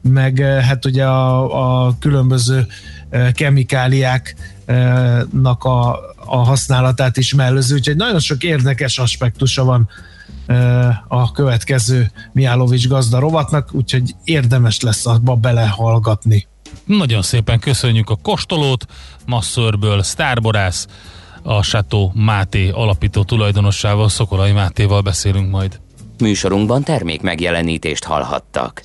meg hát ugye a, a különböző kemikáliáknak a, a használatát is mellőző, úgyhogy nagyon sok érdekes aspektusa van a következő Miálovics gazda rovatnak, úgyhogy érdemes lesz abba belehallgatni. Nagyon szépen köszönjük a kostolót, Masszörből Sztárborász, a Chateau Máté alapító tulajdonossával, Szokolai Mátéval beszélünk majd. Műsorunkban termék megjelenítést hallhattak.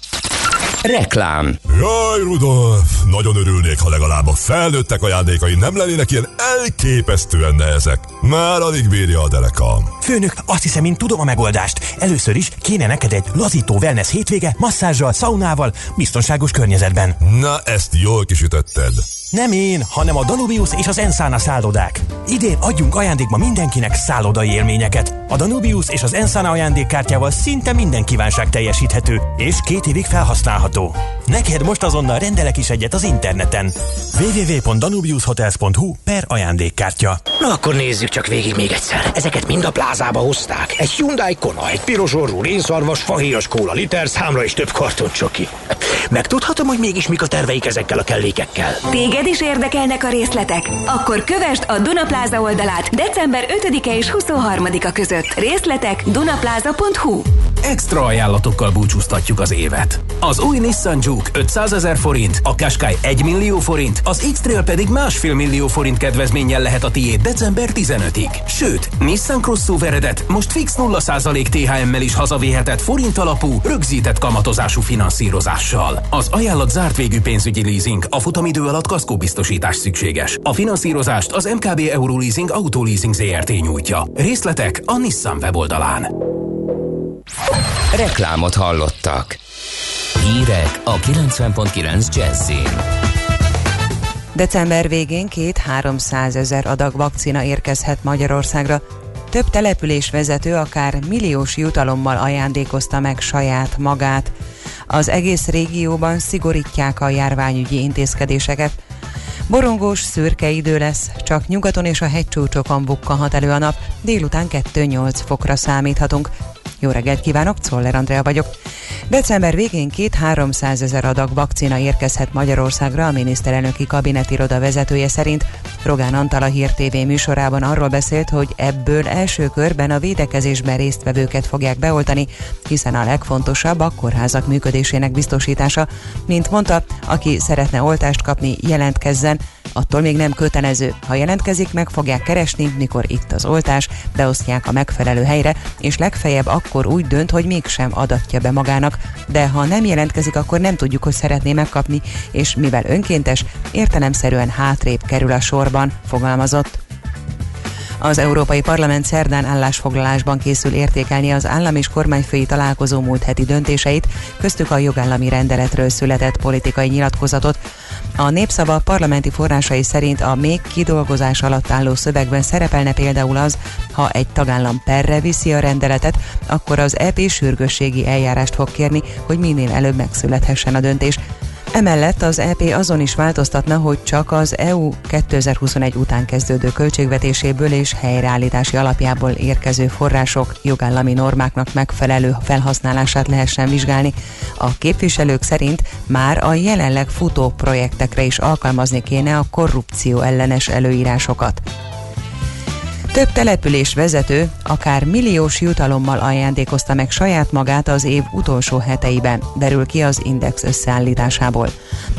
Reklám Jaj, Rudolf! Nagyon örülnék, ha legalább a felnőttek ajándékai nem lennének ilyen elképesztően nehezek. Már alig bírja a derekam. Főnök, azt hiszem, én tudom a megoldást. Először is kéne neked egy lazító wellness hétvége, masszázsal, szaunával, biztonságos környezetben. Na, ezt jól kisütötted. Nem én, hanem a Danubius és az Ensana szállodák. Idén adjunk ajándékba mindenkinek szállodai élményeket. A Danubius és az Ensana ajándékkártyával szinte minden kívánság teljesíthető, és két évig felhasználható. Neked most azonnal rendelek is egyet az interneten. www.danubiushotels.hu per ajándékkártya. Na akkor nézzük csak végig még egyszer. Ezeket mind a plázába hozták. Egy Hyundai Kona, egy piros orrú rénszarvas, fahéjas kóla liter, számla és több karton csoki. Megtudhatom, hogy mégis mik a terveik ezekkel a kellékekkel. Téged is érdekelnek a részletek? Akkor kövesd a Dunapláza oldalát december 5-e és 23-a között. Részletek dunapláza.hu Extra ajánlatokkal búcsúztatjuk az évet. Az új Nissan Juke 500 ezer forint, a Qashqai 1 millió forint, az X-Trail pedig másfél millió forint kedvezménnyel lehet a tiéd december 15-ig. Sőt, Nissan Crossoveredet most fix 0% THM-mel is hazavéhetett forint alapú, rögzített kamatozású finanszírozással. Az ajánlat zárt végű pénzügyi leasing, a futamidő alatt kaszkóbiztosítás szükséges. A finanszírozást az MKB Euroleasing Autoleasing ZRT nyújtja. Részletek a Nissan weboldalán. Reklámot hallottak. Hírek a 90.9 Jazzin. December végén két 300 ezer adag vakcina érkezhet Magyarországra. Több település vezető akár milliós jutalommal ajándékozta meg saját magát. Az egész régióban szigorítják a járványügyi intézkedéseket. Borongós, szürke idő lesz, csak nyugaton és a hegycsúcsokon bukkanhat elő a nap, délután 2-8 fokra számíthatunk. Jó reggelt kívánok, Czoller Andrea vagyok. December végén két 300 ezer adag vakcina érkezhet Magyarországra, a miniszterelnöki kabinetiroda vezetője szerint. Rogán Antal a Hír TV műsorában arról beszélt, hogy ebből első körben a védekezésben résztvevőket fogják beoltani, hiszen a legfontosabb a kórházak működésének biztosítása. Mint mondta, aki szeretne oltást kapni, jelentkezzen, attól még nem kötelező. Ha jelentkezik, meg fogják keresni, mikor itt az oltás, beosztják a megfelelő helyre, és legfeljebb akkor úgy dönt, hogy mégsem adatja be magának, de ha nem jelentkezik, akkor nem tudjuk, hogy szeretné megkapni, és mivel önkéntes, értelemszerűen hátrébb kerül a sorban, fogalmazott. Az Európai Parlament szerdán állásfoglalásban készül értékelni az állam és kormányfői találkozó múlt heti döntéseit, köztük a jogállami rendeletről született politikai nyilatkozatot. A népszava parlamenti forrásai szerint a még kidolgozás alatt álló szövegben szerepelne például az, ha egy tagállam perre viszi a rendeletet, akkor az EP sürgősségi eljárást fog kérni, hogy minél előbb megszülethessen a döntés. Emellett az EP azon is változtatna, hogy csak az EU 2021 után kezdődő költségvetéséből és helyreállítási alapjából érkező források jogállami normáknak megfelelő felhasználását lehessen vizsgálni. A képviselők szerint már a jelenleg futó projektekre is alkalmazni kéne a korrupció ellenes előírásokat. Több település vezető akár milliós jutalommal ajándékozta meg saját magát az év utolsó heteiben, derül ki az Index összeállításából.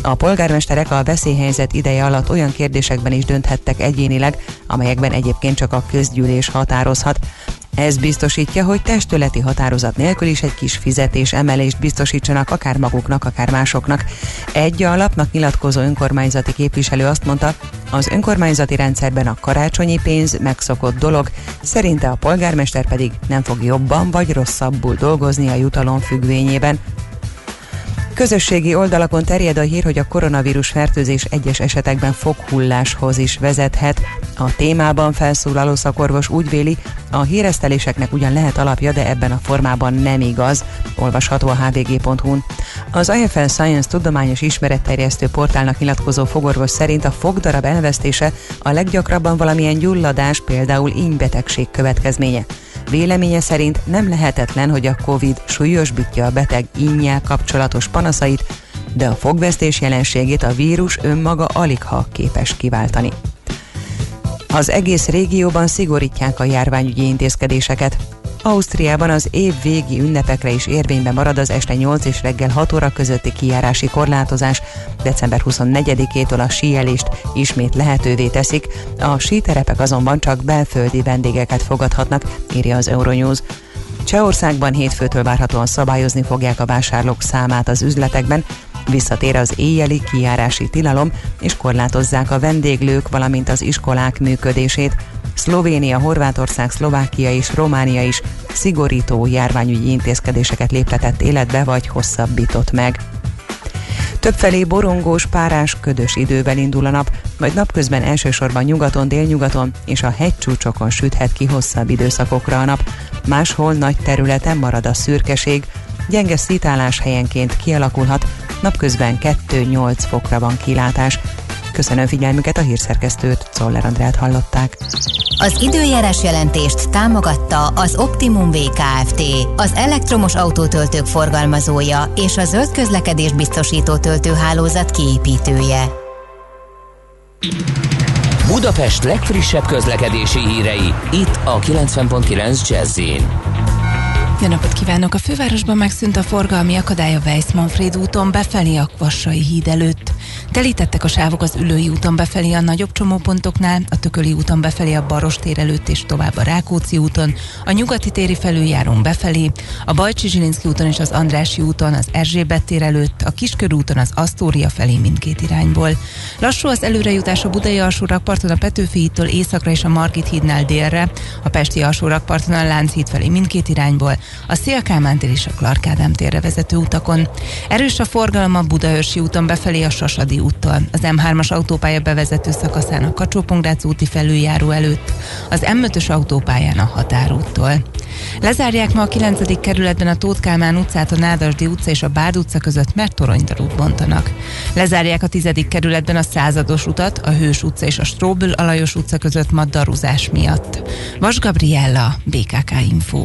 A polgármesterek a veszélyhelyzet ideje alatt olyan kérdésekben is dönthettek egyénileg, amelyekben egyébként csak a közgyűlés határozhat. Ez biztosítja, hogy testületi határozat nélkül is egy kis fizetés emelést biztosítsanak akár maguknak, akár másoknak. Egy alapnak nyilatkozó önkormányzati képviselő azt mondta, az önkormányzati rendszerben a karácsonyi pénz megszokott dolog, szerinte a polgármester pedig nem fog jobban vagy rosszabbul dolgozni a jutalom függvényében. Közösségi oldalakon terjed a hír, hogy a koronavírus fertőzés egyes esetekben foghulláshoz is vezethet. A témában felszólaló szakorvos úgy véli, a híreszteléseknek ugyan lehet alapja, de ebben a formában nem igaz, olvasható a hvg.hu-n. Az IFL Science tudományos ismeretterjesztő portálnak nyilatkozó fogorvos szerint a fogdarab elvesztése a leggyakrabban valamilyen gyulladás, például ínybetegség következménye. Véleménye szerint nem lehetetlen, hogy a Covid súlyosbítja a beteg innyel kapcsolatos panaszait, de a fogvesztés jelenségét a vírus önmaga alig ha képes kiváltani. Az egész régióban szigorítják a járványügyi intézkedéseket. Ausztriában az év végi ünnepekre is érvényben marad az este 8 és reggel 6 óra közötti kijárási korlátozás. December 24-től a síelést ismét lehetővé teszik, a síterepek azonban csak belföldi vendégeket fogadhatnak, írja az Euronews. Csehországban hétfőtől várhatóan szabályozni fogják a vásárlók számát az üzletekben, Visszatér az éjjeli kijárási tilalom, és korlátozzák a vendéglők, valamint az iskolák működését. Szlovénia, Horvátország, Szlovákia és Románia is szigorító járványügyi intézkedéseket léptetett életbe vagy hosszabbított meg. Többfelé borongós, párás, ködös idővel indul a nap, majd napközben elsősorban nyugaton, délnyugaton és a hegycsúcsokon süthet ki hosszabb időszakokra a nap. Máshol nagy területen marad a szürkeség, gyenge szítálás helyenként kialakulhat, napközben 2-8 fokra van kilátás. Köszönöm figyelmüket, a hírszerkesztőt, Czoller Andrát hallották. Az időjárás jelentést támogatta az Optimum VKFT, az elektromos autótöltők forgalmazója és a zöld közlekedés biztosító töltőhálózat kiépítője. Budapest legfrissebb közlekedési hírei, itt a 90.9 jazz jó napot kívánok! A fővárosban megszűnt a forgalmi akadály a Weiss-Manfred úton befelé a Kvassai híd előtt. Telítettek a sávok az Ülői úton befelé a nagyobb csomópontoknál, a Tököli úton befelé a Barostér előtt és tovább a Rákóczi úton, a Nyugati téri felüljárón befelé, a Bajcsi Zsilinszki úton és az Andrási úton az Erzsébet tér előtt, a úton az Asztória felé mindkét irányból. Lassú az előrejutás a Budai alsórakparton a Petőfi hídtől északra és a Margit hídnál délre, a Pesti alsórakparton a Lánchíd felé mindkét irányból, a Szélkámán tér és a Clark térre vezető utakon. Erős a forgalom a Budaörsi úton befelé a Sasadi úttól, az M3-as autópálya bevezető szakaszán a kacsó úti felüljáró előtt, az M5-ös autópályán a határúttól. Lezárják ma a 9. kerületben a Tóth Kálmán utcát, a Nádasdi utca és a Bárd utca között, mert toronydarút bontanak. Lezárják a 10. kerületben a Százados utat, a Hős utca és a Stróbül Alajos utca között ma daruzás miatt. Vas Gabriella, BKK Info.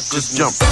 just jump.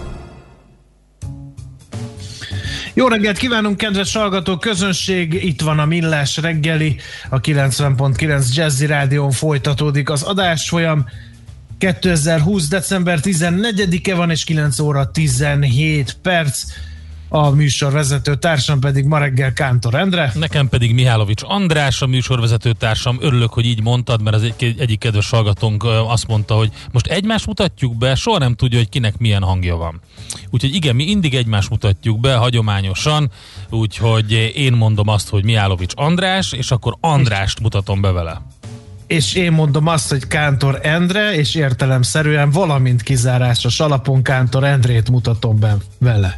Jó reggelt kívánunk, kedves hallgató közönség! Itt van a Millás reggeli, a 90.9 Jazzy Rádión folytatódik az adásfolyam. 2020. december 14-e van, és 9 óra 17 perc. A műsorvezető társam pedig ma reggel Kántor Endre. Nekem pedig Mihálovics András, a műsorvezető társam. Örülök, hogy így mondtad, mert az egy, egyik kedves hallgatónk azt mondta, hogy most egymást mutatjuk be, soha nem tudja, hogy kinek milyen hangja van. Úgyhogy igen, mi mindig egymást mutatjuk be, hagyományosan, úgyhogy én mondom azt, hogy Mihálovics András, és akkor Andrást mutatom be vele. És én mondom azt, hogy Kántor Endre, és értelemszerűen valamint kizárásos alapon Kántor Endrét mutatom be vele.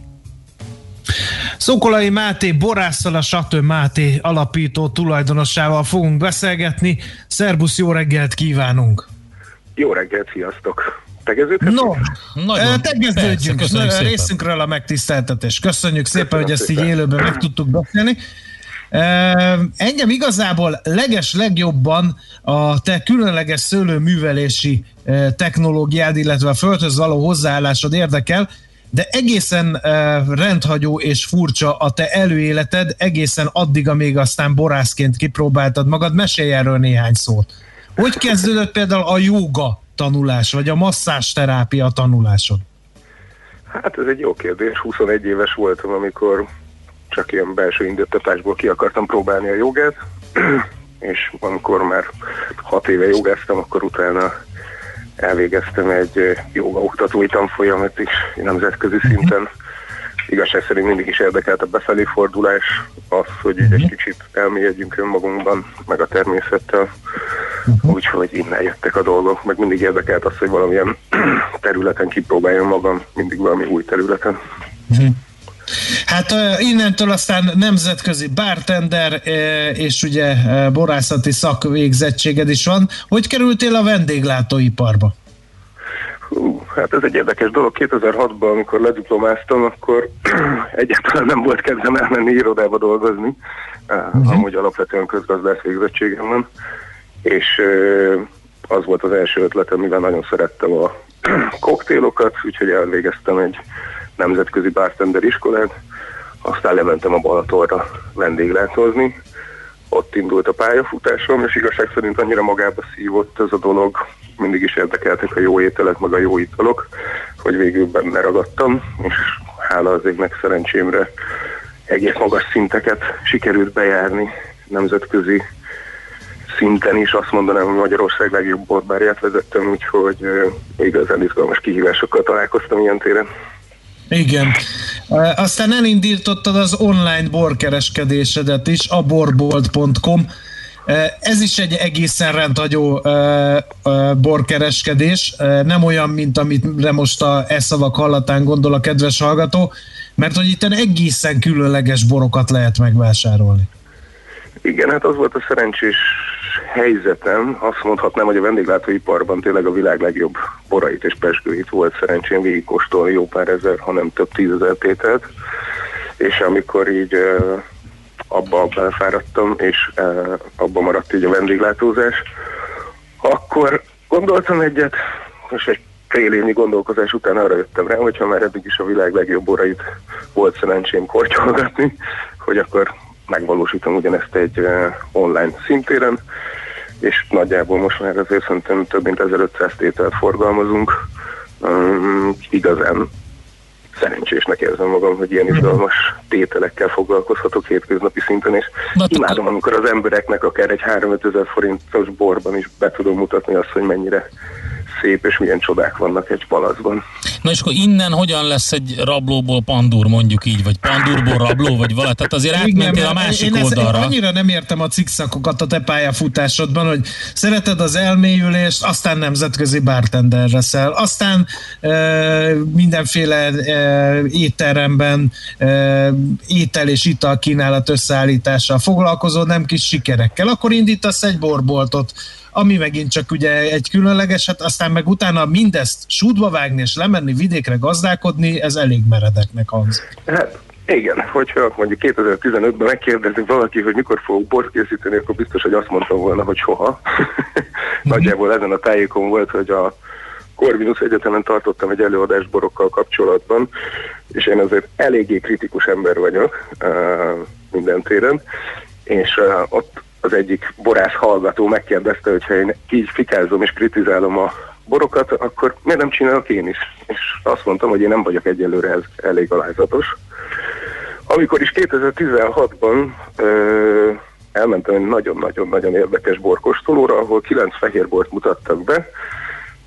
Szókolai Máté borásszal a Satő Máté alapító tulajdonossával fogunk beszélgetni. Szerbusz, jó reggelt kívánunk! Jó reggelt, sziasztok! Tegeződhetünk? No, Nagyon. eh, tegeződjünk Persze, részünkről a megtiszteltetés. Köszönjük szépen, Köszönöm hogy ezt így szépen. élőben meg tudtuk beszélni. Eh, Engem igazából leges legjobban a te különleges szőlőművelési eh, technológiád, illetve a földhöz való hozzáállásod érdekel, de egészen eh, rendhagyó és furcsa a te előéleted, egészen addig, amíg aztán borászként kipróbáltad magad. Mesélj erről néhány szót. Hogy kezdődött például a jóga tanulás, vagy a masszás terápia tanulásod? Hát ez egy jó kérdés. 21 éves voltam, amikor csak ilyen belső indítatásból ki akartam próbálni a jogát, és amikor már 6 éve jogáztam, akkor utána elvégeztem egy eh, joga oktatói tanfolyamot is nemzetközi szinten. Igazság szerint mindig is érdekelt a befelé fordulás, az, hogy így egy kicsit elmélyedjünk önmagunkban, meg a természettel. Úgyhogy innen jöttek a dolgok, meg mindig érdekelt az, hogy valamilyen területen kipróbáljam magam, mindig valami új területen. Hát innentől aztán nemzetközi bartender és ugye borászati szakvégzettséged is van. Hogy kerültél a vendéglátóiparba? Hú, hát ez egy érdekes dolog. 2006-ban, amikor lediplomáztam, akkor egyáltalán nem volt kedvem elmenni irodába dolgozni. Uh-huh. Amúgy alapvetően közgazdász végzettségem van. És az volt az első ötletem, mivel nagyon szerettem a koktélokat, úgyhogy elvégeztem egy nemzetközi bartender iskolát, aztán lementem a Balatonra vendéglátózni, ott indult a pályafutásom, és igazság szerint annyira magába szívott ez a dolog, mindig is érdekeltek a jó ételek, meg a jó italok, hogy végül benne ragadtam, és hála az égnek szerencsémre egész magas szinteket sikerült bejárni nemzetközi szinten is azt mondanám, hogy Magyarország legjobb borbárját vezettem, úgyhogy igazán izgalmas kihívásokkal találkoztam ilyen téren. Igen. Aztán elindítottad az online borkereskedésedet is, a borbolt.com. Ez is egy egészen rendhagyó borkereskedés, nem olyan, mint amit most a e-szavak hallatán gondol a kedves hallgató, mert hogy itt egészen különleges borokat lehet megvásárolni. Igen, hát az volt a szerencsés helyzetem, azt mondhatnám, hogy a vendéglátóiparban tényleg a világ legjobb borait és peskőit volt szerencsém végigkóstolni jó pár ezer, hanem több tízezer tételt, és amikor így uh, abba belefáradtam, és uh, abba maradt így a vendéglátózás, akkor gondoltam egyet, és egy fél évnyi gondolkozás után arra jöttem rá, hogyha már eddig is a világ legjobb borait volt szerencsém kortyolgatni, hogy akkor megvalósítom ugyanezt egy online szintéren, és nagyjából most már azért szerintem több mint 1500 tételt forgalmazunk. Um, igazán szerencsésnek érzem magam, hogy ilyen izgalmas tételekkel foglalkozhatok hétköznapi szinten, és imádom, amikor az embereknek akár egy 3-5 ezer forintos borban is be tudom mutatni azt, hogy mennyire szép, és milyen csodák vannak egy palacban. Na és akkor innen hogyan lesz egy rablóból pandúr, mondjuk így, vagy pandúrból rabló, vagy valami? Tehát azért átmentél a másik én oldalra. Én annyira nem értem a cikszakokat a te pályafutásodban, hogy szereted az elmélyülést, aztán nemzetközi bartender leszel, aztán e, mindenféle e, étteremben e, étel és ital kínálat összeállítással foglalkozol, nem kis sikerekkel, akkor indítasz egy borboltot, ami megint csak ugye egy különleges, hát aztán meg utána mindezt sútba vágni és lemenni vidékre gazdálkodni, ez elég meredeknek hangzik. Hát igen, hogyha mondjuk 2015-ben megkérdezik valaki, hogy mikor fogok bort készíteni, akkor biztos, hogy azt mondtam volna, hogy soha. Nagyjából ezen a tájékon volt, hogy a Corvinus Egyetemen tartottam egy előadást borokkal kapcsolatban, és én azért eléggé kritikus ember vagyok uh, minden téren, és uh, ott az egyik borász hallgató megkérdezte, hogy ha én így fikázom és kritizálom a borokat, akkor miért nem csinálok én is? És azt mondtam, hogy én nem vagyok egyelőre ez elég alázatos. Amikor is 2016-ban ö, elmentem egy nagyon-nagyon-nagyon érdekes borkostolóra, ahol kilenc fehérbort mutattak be,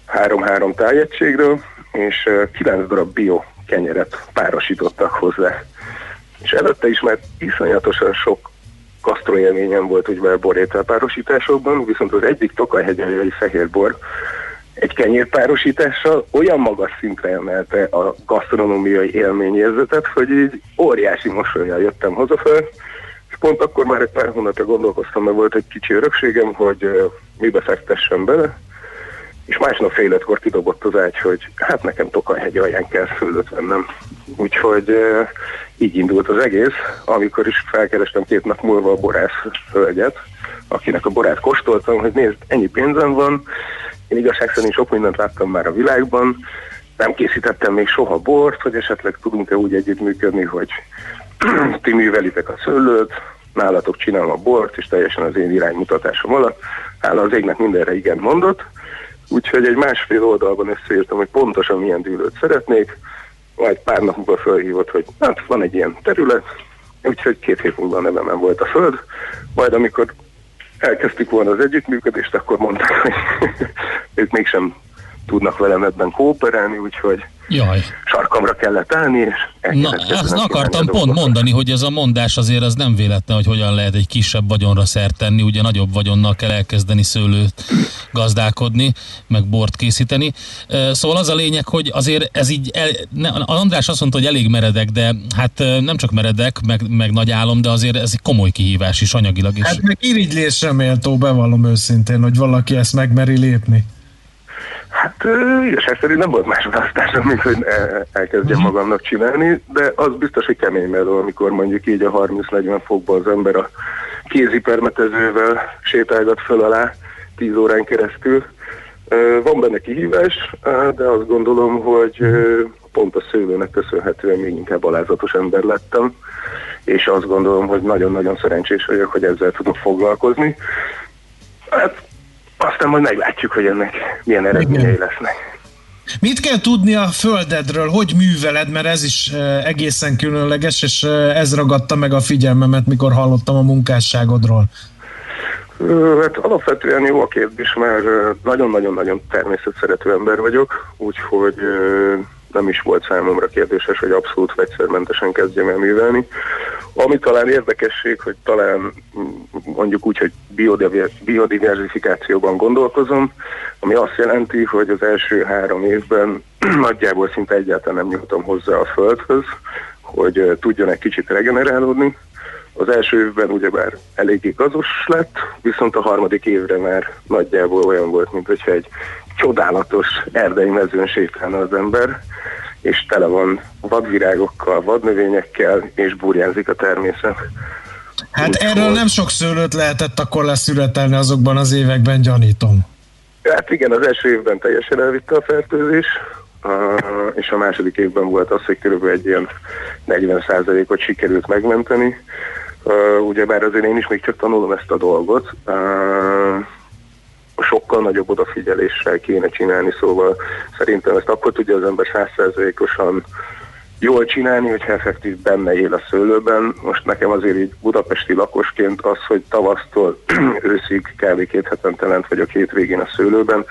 három-három tájegységről, és kilenc darab bio kenyeret párosítottak hozzá. És előtte is már iszonyatosan sok gasztroélményem volt ugye borételpárosításokban, viszont az egyik Tokajhegyelői fehérbor egy kenyérpárosítással olyan magas szintre emelte a gasztronómiai élményérzetet, hogy így óriási mosolyjal jöttem hazafel, és pont akkor már egy pár hónapja gondolkoztam, mert volt egy kicsi örökségem, hogy mibe fektessem bele, és másnap fél ötkor kidobott az ágy, hogy hát nekem Tokajhegy alján kell fölött vennem. Úgyhogy így indult az egész, amikor is felkerestem két nap múlva a borász hölgyet, akinek a borát kóstoltam, hogy nézd, ennyi pénzem van, én igazság szerint sok mindent láttam már a világban, nem készítettem még soha bort, hogy esetleg tudunk-e úgy együttműködni, hogy ti művelitek a szőlőt, nálatok csinálom a bort, és teljesen az én iránymutatásom alatt. Hála az égnek mindenre igen mondott, úgyhogy egy másfél oldalban összeírtam, hogy pontosan milyen dűlőt szeretnék, majd pár nap múlva felhívott, hogy hát van egy ilyen terület, úgyhogy két hét múlva nevemen volt a föld, majd amikor elkezdtük volna az együttműködést, akkor mondták, hogy ők mégsem tudnak velem ebben kooperálni, úgyhogy Jaj. sarkamra kellett állni, és Na, azt akartam pont mondani, hogy ez a mondás azért az nem véletlen, hogy hogyan lehet egy kisebb vagyonra szert tenni, ugye nagyobb vagyonnal kell elkezdeni szőlőt gazdálkodni, meg bort készíteni. Szóval az a lényeg, hogy azért ez így, el, ne, András azt mondta, hogy elég meredek, de hát nem csak meredek, meg, meg nagy álom, de azért ez egy komoly kihívás is anyagilag is. Hát meg irigylésre méltó, bevallom őszintén, hogy valaki ezt megmeri lépni. Hát igazság szerint nem volt más választásom, mint hogy elkezdjem mhm. magamnak csinálni, de az biztos, hogy kemény meló, amikor mondjuk így a 30-40 fokban az ember a kézipermetezővel sétálgat föl alá 10 órán keresztül. Van benne kihívás, de azt gondolom, hogy pont a szőlőnek köszönhetően még inkább alázatos ember lettem, és azt gondolom, hogy nagyon-nagyon szerencsés vagyok, hogy ezzel tudok foglalkozni. Hát aztán majd meglátjuk, hogy ennek milyen eredményei lesznek. Mit kell tudni a földedről, hogy műveled, mert ez is egészen különleges, és ez ragadta meg a figyelmemet, mikor hallottam a munkásságodról. Hát alapvetően jó a kérdés, mert nagyon-nagyon-nagyon természetszerető ember vagyok, úgyhogy nem is volt számomra kérdéses, hogy abszolút vegyszermentesen kezdjem el művelni. Ami talán érdekesség, hogy talán mm, mondjuk úgy, hogy biodiverzifikációban gondolkozom, ami azt jelenti, hogy az első három évben nagyjából szinte egyáltalán nem nyújtom hozzá a földhöz, hogy tudjon egy kicsit regenerálódni. Az első évben ugyebár eléggé gazos lett, viszont a harmadik évre már nagyjából olyan volt, mint hogyha egy csodálatos erdei mezőn sétálna az ember, és tele van vadvirágokkal, vadnövényekkel, és burjánzik a természet. Hát Úgy erről nem sok szőlőt lehetett akkor leszületelni azokban az években, gyanítom. Hát igen, az első évben teljesen elvitte a fertőzés, és a második évben volt az, hogy kb. egy ilyen 40%-ot sikerült megmenteni. Ugyebár azért én is még csak tanulom ezt a dolgot sokkal nagyobb odafigyeléssel kéne csinálni, szóval szerintem ezt akkor tudja az ember százszerzelékosan jól csinálni, hogyha effektív benne él a szőlőben. Most nekem azért így budapesti lakosként az, hogy tavasztól őszig kb. két hetente lent vagyok végén a szőlőben,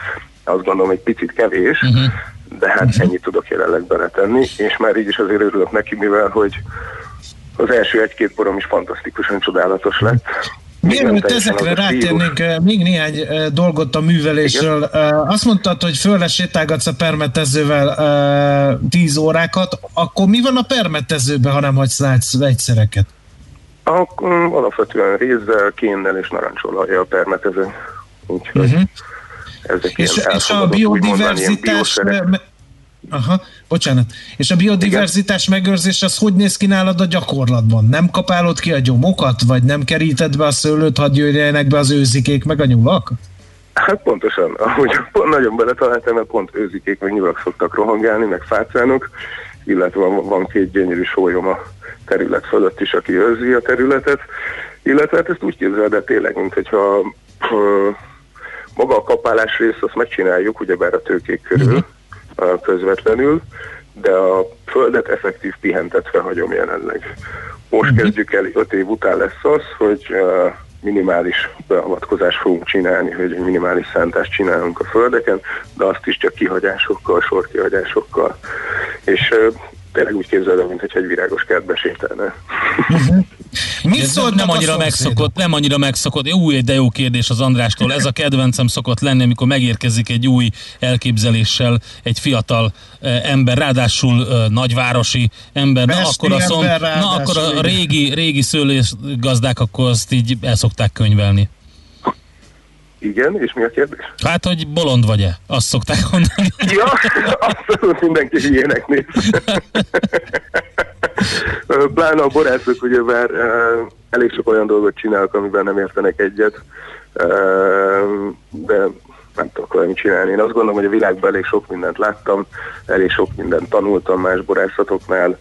azt gondolom egy picit kevés, uh-huh. de hát uh-huh. ennyit tudok jelenleg beletenni, és már így is azért örülök neki, mivel hogy az első egy-két porom is fantasztikusan csodálatos lett. Mielőtt ezekre rátérnénk, eh, még néhány eh, dolgot a művelésről. Igen. Eh, azt mondtad, hogy föl lesz sétálgatsz a permetezővel 10 órákat, akkor mi van a permetezőben, ha nem hagysz látsz vegyszereket? Akkor alapvetően rézzel, kénnel és narancsolajja a permetező. Úgyhogy uh-huh. ezek és, és a biodiverzitás... Aha, bocsánat. És a biodiverzitás Igen. megőrzés az hogy néz ki nálad a gyakorlatban? Nem kapálod ki a gyomokat, vagy nem keríted be a szőlőt, hadd jöjjenek be az őzikék meg a nyulak? Hát pontosan, ahogy pont nagyon beletaláltam, mert pont őzikék meg nyulak szoktak rohangálni, meg fácánok, illetve van, van két gyönyörű sólyom a terület fölött is, aki őrzi a területet, illetve hát ezt úgy képzeld de tényleg, mint hogyha maga a kapálás rész, azt megcsináljuk, ugyebár a tőkék körül, uh-huh közvetlenül, de a földet effektív pihentetve hagyom jelenleg. Most uh-huh. kezdjük el, öt év után lesz az, hogy minimális beavatkozást fogunk csinálni, hogy egy minimális szántást csinálunk a földeken, de azt is csak kihagyásokkal, sorkihagyásokkal. És tényleg úgy képzelem, mint hogy egy virágos kertbe sétálna. Uh-huh. Mit szólt nem annyira megszokott, nem annyira megszokott. Új, de jó kérdés az Andrástól. Ez a kedvencem szokott lenni, amikor megérkezik egy új elképzeléssel egy fiatal uh, ember, ráadásul uh, nagyvárosi ember. Na akkor, a szom, na akkor a régi, régi szőlőgazdák akkor azt így el szokták könyvelni. Igen, és mi a kérdés? Hát, hogy bolond vagy-e? Azt szokták mondani. Ja, abszolút mindenki hülyének néz. Pláne a borászok ugye már elég sok olyan dolgot csinálnak, amiben nem értenek egyet, de nem tudok valamit csinálni. Én azt gondolom, hogy a világban elég sok mindent láttam, elég sok mindent tanultam más borászatoknál,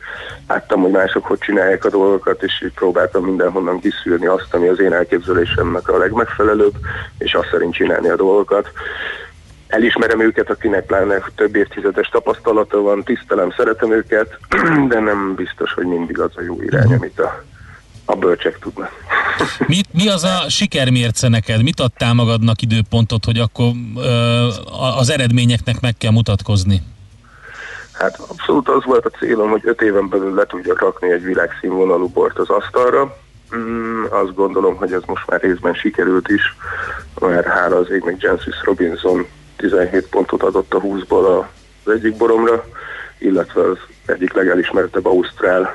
láttam, hogy mások hogy csinálják a dolgokat, és így próbáltam mindenhonnan kiszűrni azt, ami az én elképzelésemnek a legmegfelelőbb, és azt szerint csinálni a dolgokat. Elismerem őket, akinek pláne több évtizedes tapasztalata van, tisztelem, szeretem őket, de nem biztos, hogy mindig az a jó irány, amit a a bölcsek tudnak. Mi, mi az a sikermérce neked? Mit adtál magadnak időpontot, hogy akkor ö, az eredményeknek meg kell mutatkozni? Hát abszolút az volt a célom, hogy öt éven belül le tudjak rakni egy világszínvonalú bort az asztalra. Mm, azt gondolom, hogy ez most már részben sikerült is, mert hála az ég meg Jancis Robinson 17 pontot adott a 20-ból az egyik boromra, illetve az egyik legelismertebb Ausztrál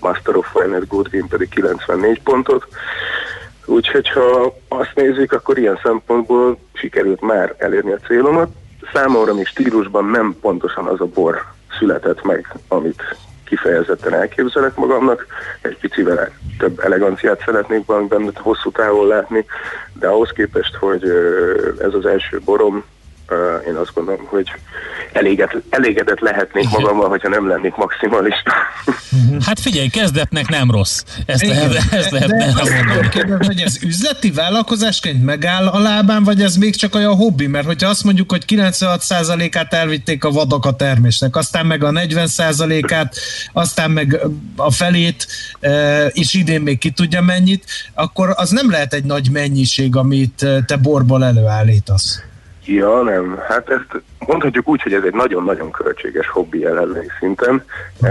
Master of Finance Good Game pedig 94 pontot. Úgyhogy ha azt nézzük, akkor ilyen szempontból sikerült már elérni a célomat. Számomra még stílusban nem pontosan az a bor született meg, amit kifejezetten elképzelek magamnak. Egy picivel több eleganciát szeretnék benne hosszú távon látni, de ahhoz képest, hogy ez az első borom, Én azt gondolom, hogy eléget, elégedett lehetnék magammal, hogyha nem lennék maximalista. Hát figyelj, kezdetnek nem rossz. Ezt Igen. lehet, ezt lehet De azt kérdezni, hogy ez üzleti vállalkozásként megáll a lábán, vagy ez még csak olyan hobbi? Mert hogyha azt mondjuk, hogy 96%-át elvitték a vadak a termésnek, aztán meg a 40%-át, aztán meg a felét, eh, és idén még ki tudja mennyit, akkor az nem lehet egy nagy mennyiség, amit eh, te borból előállítasz. Ja, nem. Hát ezt mondhatjuk úgy, hogy ez egy nagyon-nagyon költséges hobbi jelenlegi szinten. E,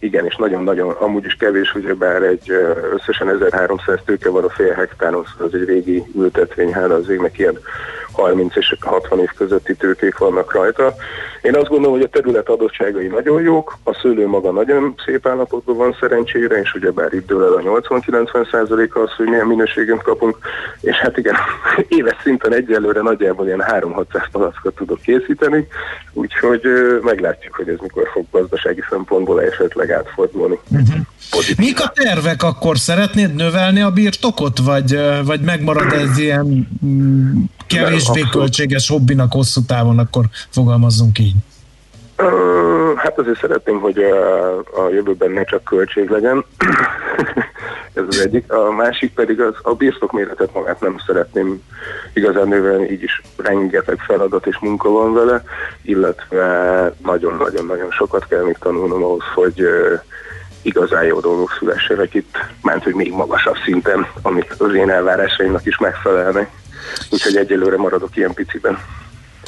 igen, és nagyon-nagyon, amúgy is kevés, ugye bár egy összesen 1300 tőke van a fél hektáron, szóval az egy régi ültetvény, hála az égnek ilyen 30 és 60 év közötti tőkék vannak rajta. Én azt gondolom, hogy a terület adottságai nagyon jók, a szőlő maga nagyon szép állapotban van szerencsére, és ugyebár itt dől el a 80-90 százaléka az, hogy milyen minőségünk kapunk, és hát igen, éves szinten egyelőre nagyjából ilyen 3-600 palackot tudok készíteni, úgyhogy meglátjuk, hogy ez mikor fog gazdasági szempontból esetleg átfordulni. Mik a tervek akkor? Szeretnéd növelni a birtokot, vagy, vagy megmarad ez ilyen mm, kevésbé költséges hobbinak hosszú távon, akkor fogalmazzunk így. Hát azért szeretném, hogy a, a jövőben ne csak költség legyen. Ez az egyik. A másik pedig az, a birtok méretet magát nem szeretném igazán növelni, így is rengeteg feladat és munka van vele, illetve nagyon-nagyon-nagyon sokat kell még tanulnom ahhoz, hogy igazán jó dolgok szülessenek itt, ment, hogy még magasabb szinten, amik az én elvárásaimnak is megfelelnek. Úgyhogy egyelőre maradok ilyen piciben.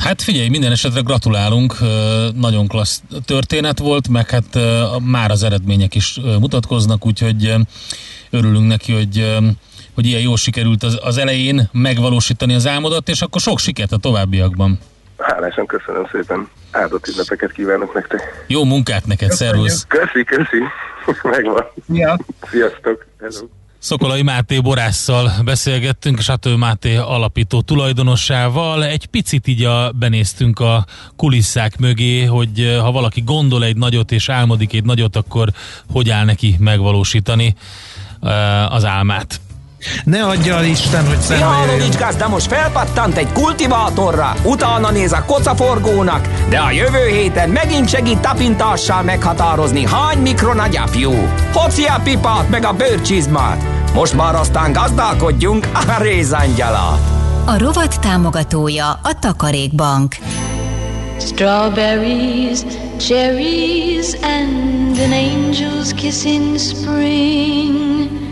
Hát figyelj, minden esetre gratulálunk, nagyon klassz történet volt, meg hát már az eredmények is mutatkoznak, úgyhogy örülünk neki, hogy, hogy ilyen jól sikerült az, az elején megvalósítani az álmodat, és akkor sok sikert a továbbiakban. Hálásan köszönöm szépen. Áldott ünnepeket kívánok nektek. Jó munkát neked, szervusz! Köszi, köszi. Megvan. Ja. Sziasztok. Hello. Szokolai Máté borásszal beszélgettünk, és Atő Máté alapító tulajdonossával. Egy picit így a, benéztünk a kulisszák mögé, hogy eh, ha valaki gondol egy nagyot és álmodik egy nagyot, akkor hogy áll neki megvalósítani eh, az álmát. Ne adja az Isten, hogy szembe Mihálovics jöjjön. gazda most felpattant egy kultivátorra, utána néz a kocaforgónak, de a jövő héten megint segít tapintással meghatározni, hány mikron a gyapjú. Hoci a pipát meg a bőrcsizmát. Most már aztán gazdálkodjunk a rézangyalat. A rovat támogatója a Takarékbank. Strawberries, cherries, and an angel's kiss in spring.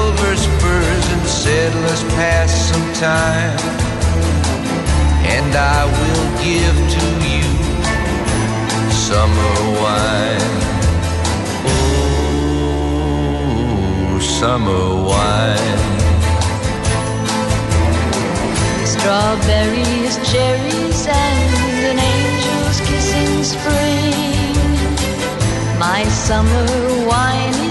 said, Let's pass some time. And I will give to you summer wine. Oh, summer wine. Strawberries, cherries, and an angel's kiss in spring. My summer wine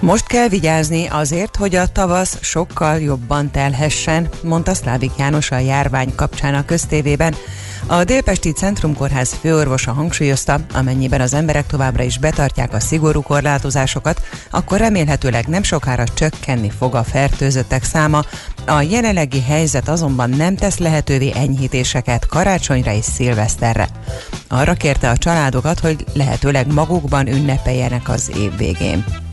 Most kell vigyázni azért, hogy a tavasz sokkal jobban telhessen, mondta Szlávik János a járvány kapcsán a köztévében. A Délpesti Centrumkórház főorvosa hangsúlyozta, amennyiben az emberek továbbra is betartják a szigorú korlátozásokat, akkor remélhetőleg nem sokára csökkenni fog a fertőzöttek száma. A jelenlegi helyzet azonban nem tesz lehetővé enyhítéseket karácsonyra és szilveszterre. Arra kérte a családokat, hogy lehetőleg magukban ünnepeljenek az év végén.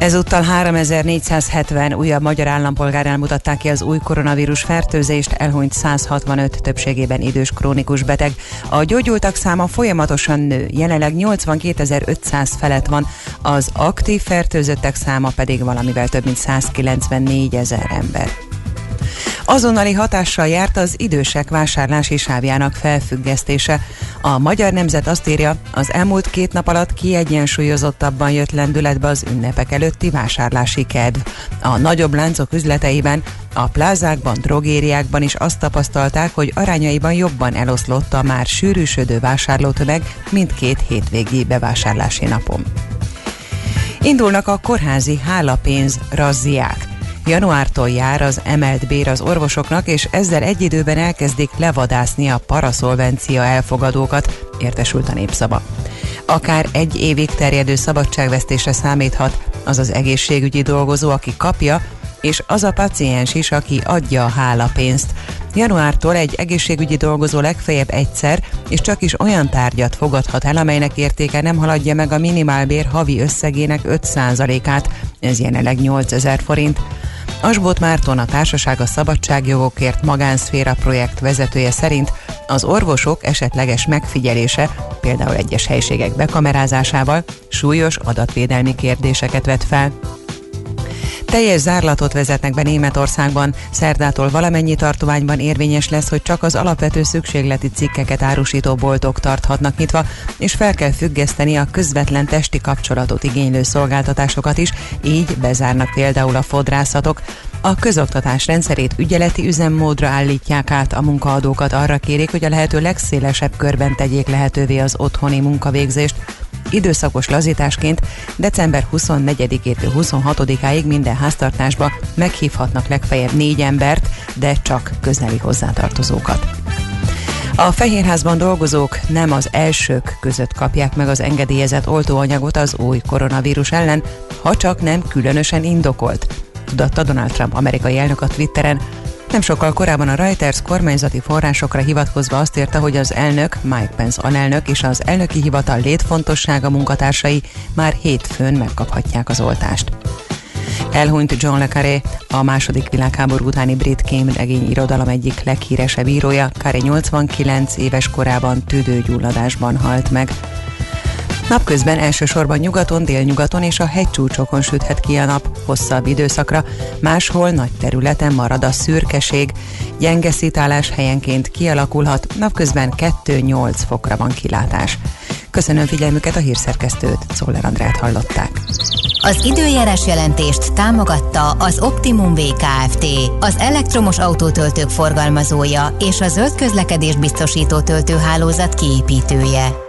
Ezúttal 3470 újabb magyar állampolgárnál mutatták ki az új koronavírus fertőzést, elhunyt 165 többségében idős krónikus beteg. A gyógyultak száma folyamatosan nő, jelenleg 82.500 felett van, az aktív fertőzöttek száma pedig valamivel több mint 194 ezer ember. Azonnali hatással járt az idősek vásárlási sávjának felfüggesztése. A Magyar Nemzet azt írja, az elmúlt két nap alatt kiegyensúlyozottabban jött lendületbe az ünnepek előtti vásárlási kedv. A nagyobb láncok üzleteiben, a plázákban, drogériákban is azt tapasztalták, hogy arányaiban jobban eloszlott a már sűrűsödő vásárlótömeg, mint két hétvégi bevásárlási napon. Indulnak a kórházi hálapénz razziák. Januártól jár az emelt bér az orvosoknak, és ezzel egy időben elkezdik levadászni a paraszolvencia elfogadókat, értesült a népszava. Akár egy évig terjedő szabadságvesztésre számíthat az az egészségügyi dolgozó, aki kapja, és az a paciens is, aki adja a hálapénzt. Januártól egy egészségügyi dolgozó legfeljebb egyszer, és csak is olyan tárgyat fogadhat el, amelynek értéke nem haladja meg a minimálbér havi összegének 5%-át, ez jelenleg 8000 forint. Asbot Márton a Társaság a Szabadságjogokért magánszféra projekt vezetője szerint az orvosok esetleges megfigyelése, például egyes helységek bekamerázásával súlyos adatvédelmi kérdéseket vet fel. Teljes zárlatot vezetnek be Németországban. Szerdától valamennyi tartományban érvényes lesz, hogy csak az alapvető szükségleti cikkeket árusító boltok tarthatnak nyitva, és fel kell függeszteni a közvetlen testi kapcsolatot igénylő szolgáltatásokat is, így bezárnak például a fodrászatok. A közoktatás rendszerét ügyeleti üzemmódra állítják át, a munkaadókat arra kérik, hogy a lehető legszélesebb körben tegyék lehetővé az otthoni munkavégzést. Időszakos lazításként december 24-től 26-áig minden háztartásba meghívhatnak legfeljebb négy embert, de csak közeli hozzátartozókat. A Fehérházban dolgozók nem az elsők között kapják meg az engedélyezett oltóanyagot az új koronavírus ellen, ha csak nem különösen indokolt. Tudatta Donald Trump amerikai elnök a Twitteren, nem sokkal korábban a Reuters kormányzati forrásokra hivatkozva azt írta, hogy az elnök, Mike Pence alelnök és az elnöki hivatal létfontossága munkatársai már hétfőn megkaphatják az oltást. Elhunyt John le Carré, a második világháború utáni brit kémregény irodalom egyik leghíresebb írója. Carré 89 éves korában tüdőgyulladásban halt meg. Napközben elsősorban nyugaton, délnyugaton és a hegycsúcsokon süthet ki a nap hosszabb időszakra, máshol nagy területen marad a szürkeség, gyenge szitálás helyenként kialakulhat, napközben 2-8 fokra van kilátás. Köszönöm figyelmüket a hírszerkesztőt, Szoller Andrát hallották. Az időjárás jelentést támogatta az Optimum VKFT, az elektromos autótöltők forgalmazója és a zöld közlekedés biztosító töltőhálózat kiépítője.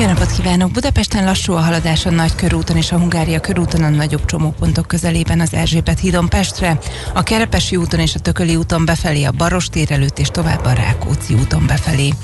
jó napot kívánok! Budapesten lassú a haladás a Nagykörúton és a Hungária körúton a nagyobb csomópontok közelében az Erzsébet hídon Pestre, a Kerepesi úton és a Tököli úton befelé a Barostér előtt és tovább a Rákóczi úton befelé.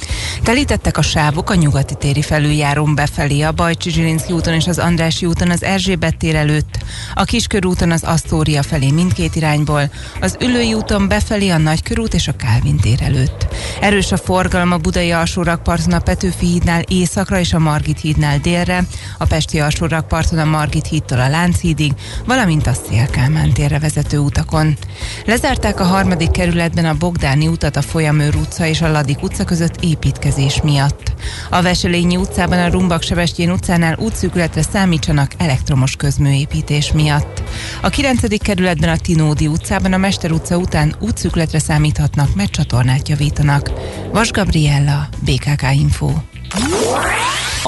Telítettek a sávok a nyugati téri felüljárón befelé, a Bajcsi Zsilinszki úton és az Andrási úton az Erzsébet tér előtt, a Kiskörúton az Asztória felé mindkét irányból, az Ülői úton befelé a Nagykörút és a Kálvin tér előtt. Erős a forgalom a Budai alsórakparton a Petőfi hídnál északra és a Margit hídnál délre, a Pesti alsórakparton a Margit hídtól a Lánchídig, valamint a Szél-Kálmán térre vezető utakon. Lezárták a harmadik kerületben a Bogdáni utat a Folyamőr utca és a Ladik utca között építkezés miatt. A Veselényi utcában a Rumbak Sebestyén utcánál útszűkületre számítsanak elektromos közműépítés miatt. A 9. kerületben a Tinódi utcában a Mester utca után útszűkületre számíthatnak, mert csatornát javítanak. Vas Gabriella, BKK Info.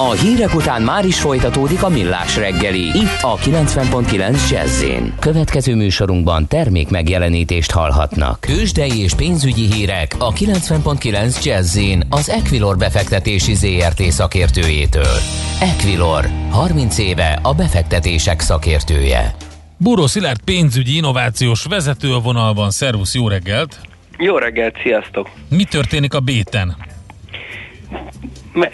A hírek után már is folytatódik a millás reggeli. Itt a 90.9 jazz Következő műsorunkban termék megjelenítést hallhatnak. Kősdei és pénzügyi hírek a 90.9 jazz az Equilor befektetési ZRT szakértőjétől. Equilor, 30 éve a befektetések szakértője. Búró Szilárd pénzügyi innovációs vezető a vonalban. Szervusz, jó reggelt! Jó reggelt, sziasztok! Mi történik a béten?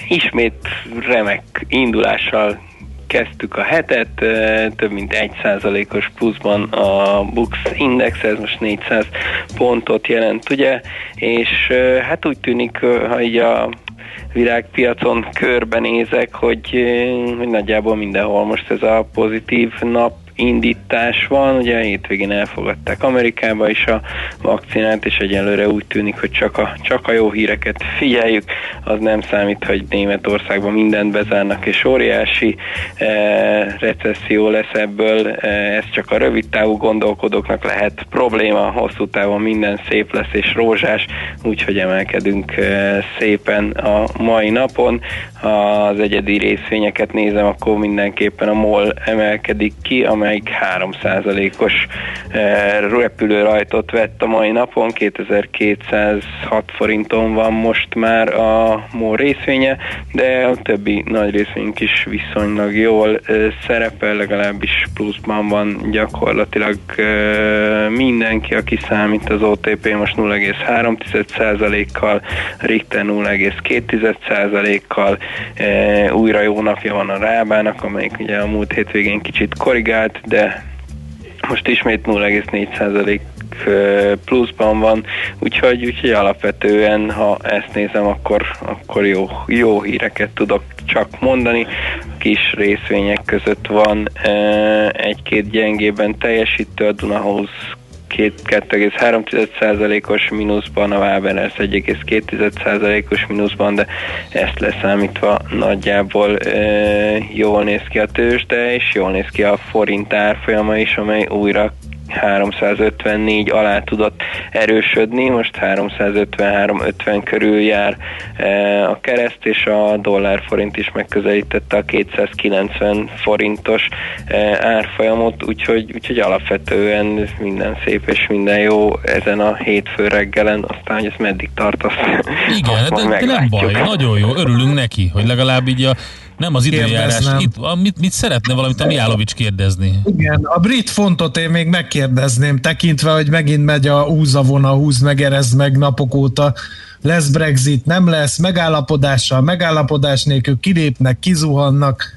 Ismét remek indulással kezdtük a hetet, több mint 1%-os pluszban a Bux Index, ez most 400 pontot jelent, ugye, és hát úgy tűnik, ha így a világpiacon körbenézek, hogy, hogy nagyjából mindenhol most ez a pozitív nap indítás van, ugye hétvégén elfogadták Amerikába is a vakcinát, és egyelőre úgy tűnik, hogy csak a, csak a jó híreket figyeljük, az nem számít, hogy Németországban mindent bezárnak, és óriási e, recesszió lesz ebből, e, ez csak a rövid távú gondolkodóknak lehet probléma, hosszú távon minden szép lesz és rózsás, úgyhogy emelkedünk e, szépen a mai napon. Ha az egyedi részvényeket nézem, akkor mindenképpen a MOL emelkedik ki, amelyik 3%-os eh, repülőrajtot vett a mai napon, 2206 forinton van most már a MOL részvénye, de a többi nagy részvényünk is viszonylag jól eh, szerepel, legalábbis pluszban van gyakorlatilag eh, mindenki, aki számít az OTP most 0,3%-kal, Richter 0,2%-kal, e, újra jó napja van a Rábának, amelyik ugye a múlt hétvégén kicsit korrigált, de most ismét 0,4% pluszban van, úgyhogy, úgyhogy alapvetően, ha ezt nézem, akkor, akkor jó, jó híreket tudok csak mondani. Kis részvények között van egy-két gyengében teljesítő, a Dunahouse 2,3%-os mínuszban, a Waberers 1,2%-os mínuszban, de ezt leszámítva nagyjából e, jól néz ki a tőzsde, és jól néz ki a forint árfolyama is, amely újra 354 alá tudott erősödni, most 353-50 körül jár e, a kereszt, és a dollár forint is megközelítette a 290 forintos e, árfolyamot, úgyhogy, úgyhogy alapvetően minden szép és minden jó ezen a hétfő reggelen, aztán, hogy ez meddig tart, azt, Igen, azt majd de, de nem baj, nagyon jó, örülünk neki, hogy legalább így a, nem az időjárás, itt, mit, mit szeretne valamit a Miálovics kérdezni? Igen, a brit fontot én még megkérdezném, tekintve, hogy megint megy a húzavona, húz meg, erezd meg napok óta. Lesz Brexit, nem lesz, megállapodással, megállapodás nélkül kilépnek, kizuhannak.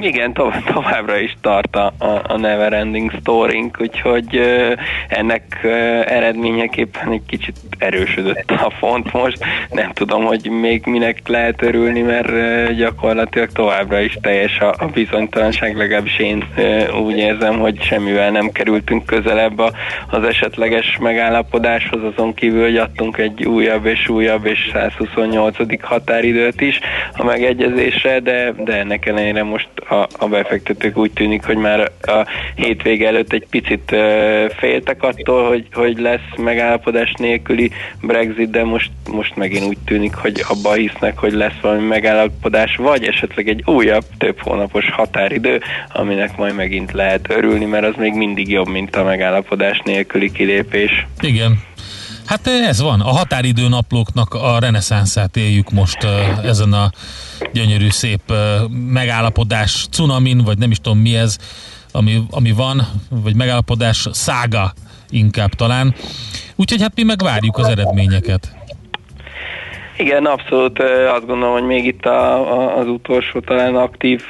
Igen, to- továbbra is tart a, a, a Neverending Story-nk, úgyhogy ö, ennek ö, eredményeképpen egy kicsit erősödött a font most. Nem tudom, hogy még minek lehet örülni, mert ö, gyakorlatilag továbbra is teljes a, a bizonytalanság, legalábbis én ö, úgy érzem, hogy semmivel nem kerültünk közelebb a, az esetleges megállapodáshoz, azon kívül, hogy adtunk egy újabb és újabb és 128. határidőt is a megegyezésre, de, de ennek ellenére most a, a befektetők úgy tűnik, hogy már a hétvége előtt egy picit féltek attól, hogy, hogy lesz megállapodás nélküli Brexit, de most, most megint úgy tűnik, hogy abba hisznek, hogy lesz valami megállapodás, vagy esetleg egy újabb, több hónapos határidő, aminek majd megint lehet örülni, mert az még mindig jobb, mint a megállapodás nélküli kilépés. Igen. Hát ez van. A határidő naplóknak a reneszánszát éljük most ezen a gyönyörű szép megállapodás cunamin, vagy nem is tudom mi ez, ami, ami van, vagy megállapodás szága inkább talán. Úgyhogy hát mi megvárjuk az eredményeket. Igen, abszolút azt gondolom, hogy még itt a, a, az utolsó talán aktív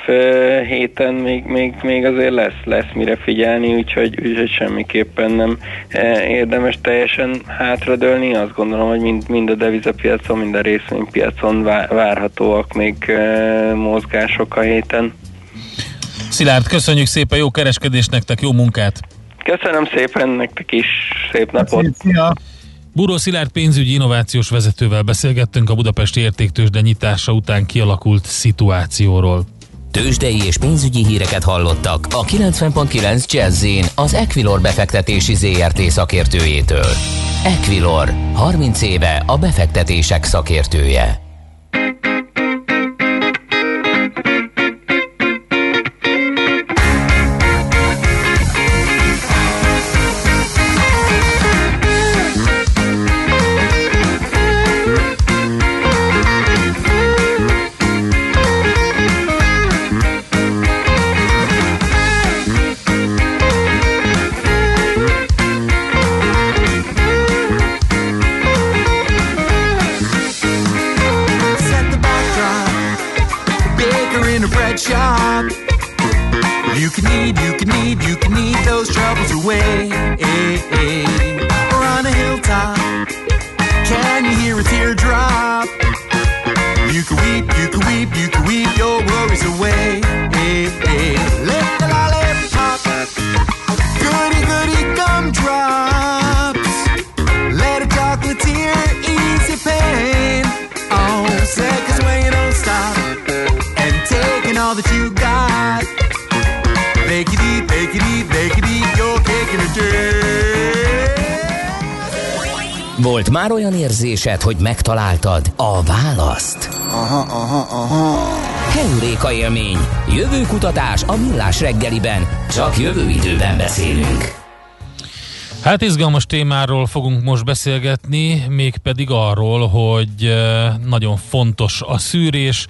héten még, még, még azért lesz, lesz mire figyelni, úgyhogy, úgyhogy semmiképpen nem érdemes teljesen hátradőlni. Azt gondolom, hogy mind, mind a devizapiacon, mind a részvénypiacon vá- várhatóak még mozgások a héten. Szilárd, köszönjük szépen, jó kereskedést nektek, jó munkát! Köszönöm szépen nektek is, szép napot! Szia! Buró Szilárd pénzügyi innovációs vezetővel beszélgettünk a Budapesti Értéktősde nyitása után kialakult szituációról. Tőzsdei és pénzügyi híreket hallottak a 90.9 jazz az Equilor befektetési ZRT szakértőjétől. Equilor, 30 éve a befektetések szakértője. Érzésed, hogy megtaláltad a választ? Aha, aha, aha. Heuréka élmény. Jövőkutatás a millás reggeliben. Csak jövő időben beszélünk. Hát izgalmas témáról fogunk most beszélgetni, mégpedig arról, hogy eh, nagyon fontos a szűrés,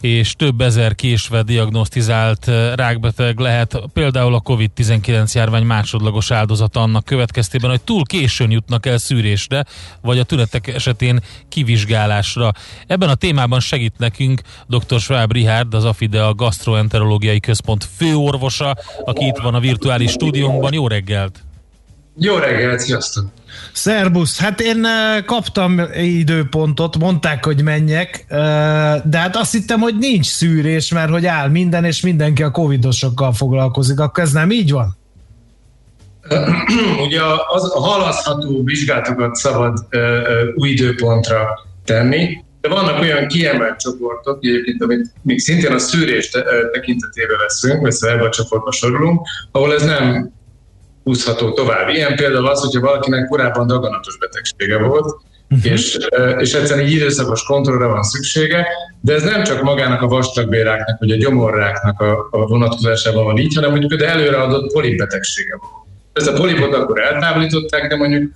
és több ezer késve diagnosztizált eh, rákbeteg lehet például a COVID-19 járvány másodlagos áldozata annak következtében, hogy túl későn jutnak el szűrésre, vagy a tünetek esetén kivizsgálásra. Ebben a témában segít nekünk dr. Schwab Richard, az AFIDE a Gastroenterológiai Központ főorvosa, aki itt van a virtuális stúdiónkban. Jó reggelt! Jó reggelt, sziasztok! Szerbusz, hát én kaptam időpontot, mondták, hogy menjek, de hát azt hittem, hogy nincs szűrés, mert hogy áll minden, és mindenki a covidosokkal foglalkozik, akkor ez nem így van? Ugye az, a halasztható vizsgálatokat szabad új időpontra tenni, de vannak olyan kiemelt csoportok, egyébként, amit még szintén a szűrés tekintetében veszünk, szóval ebbe a csoportba sorolunk, ahol ez nem húzható tovább. Ilyen például az, hogyha valakinek korábban daganatos betegsége volt, uh-huh. és, és egyszerűen egy időszakos kontrollra van szüksége, de ez nem csak magának a vastagbéráknak, vagy a gyomorráknak a, a vonatkozásában van így, hanem mondjuk de előreadott polipbetegsége volt. Ez a polipot akkor eltávolították, de mondjuk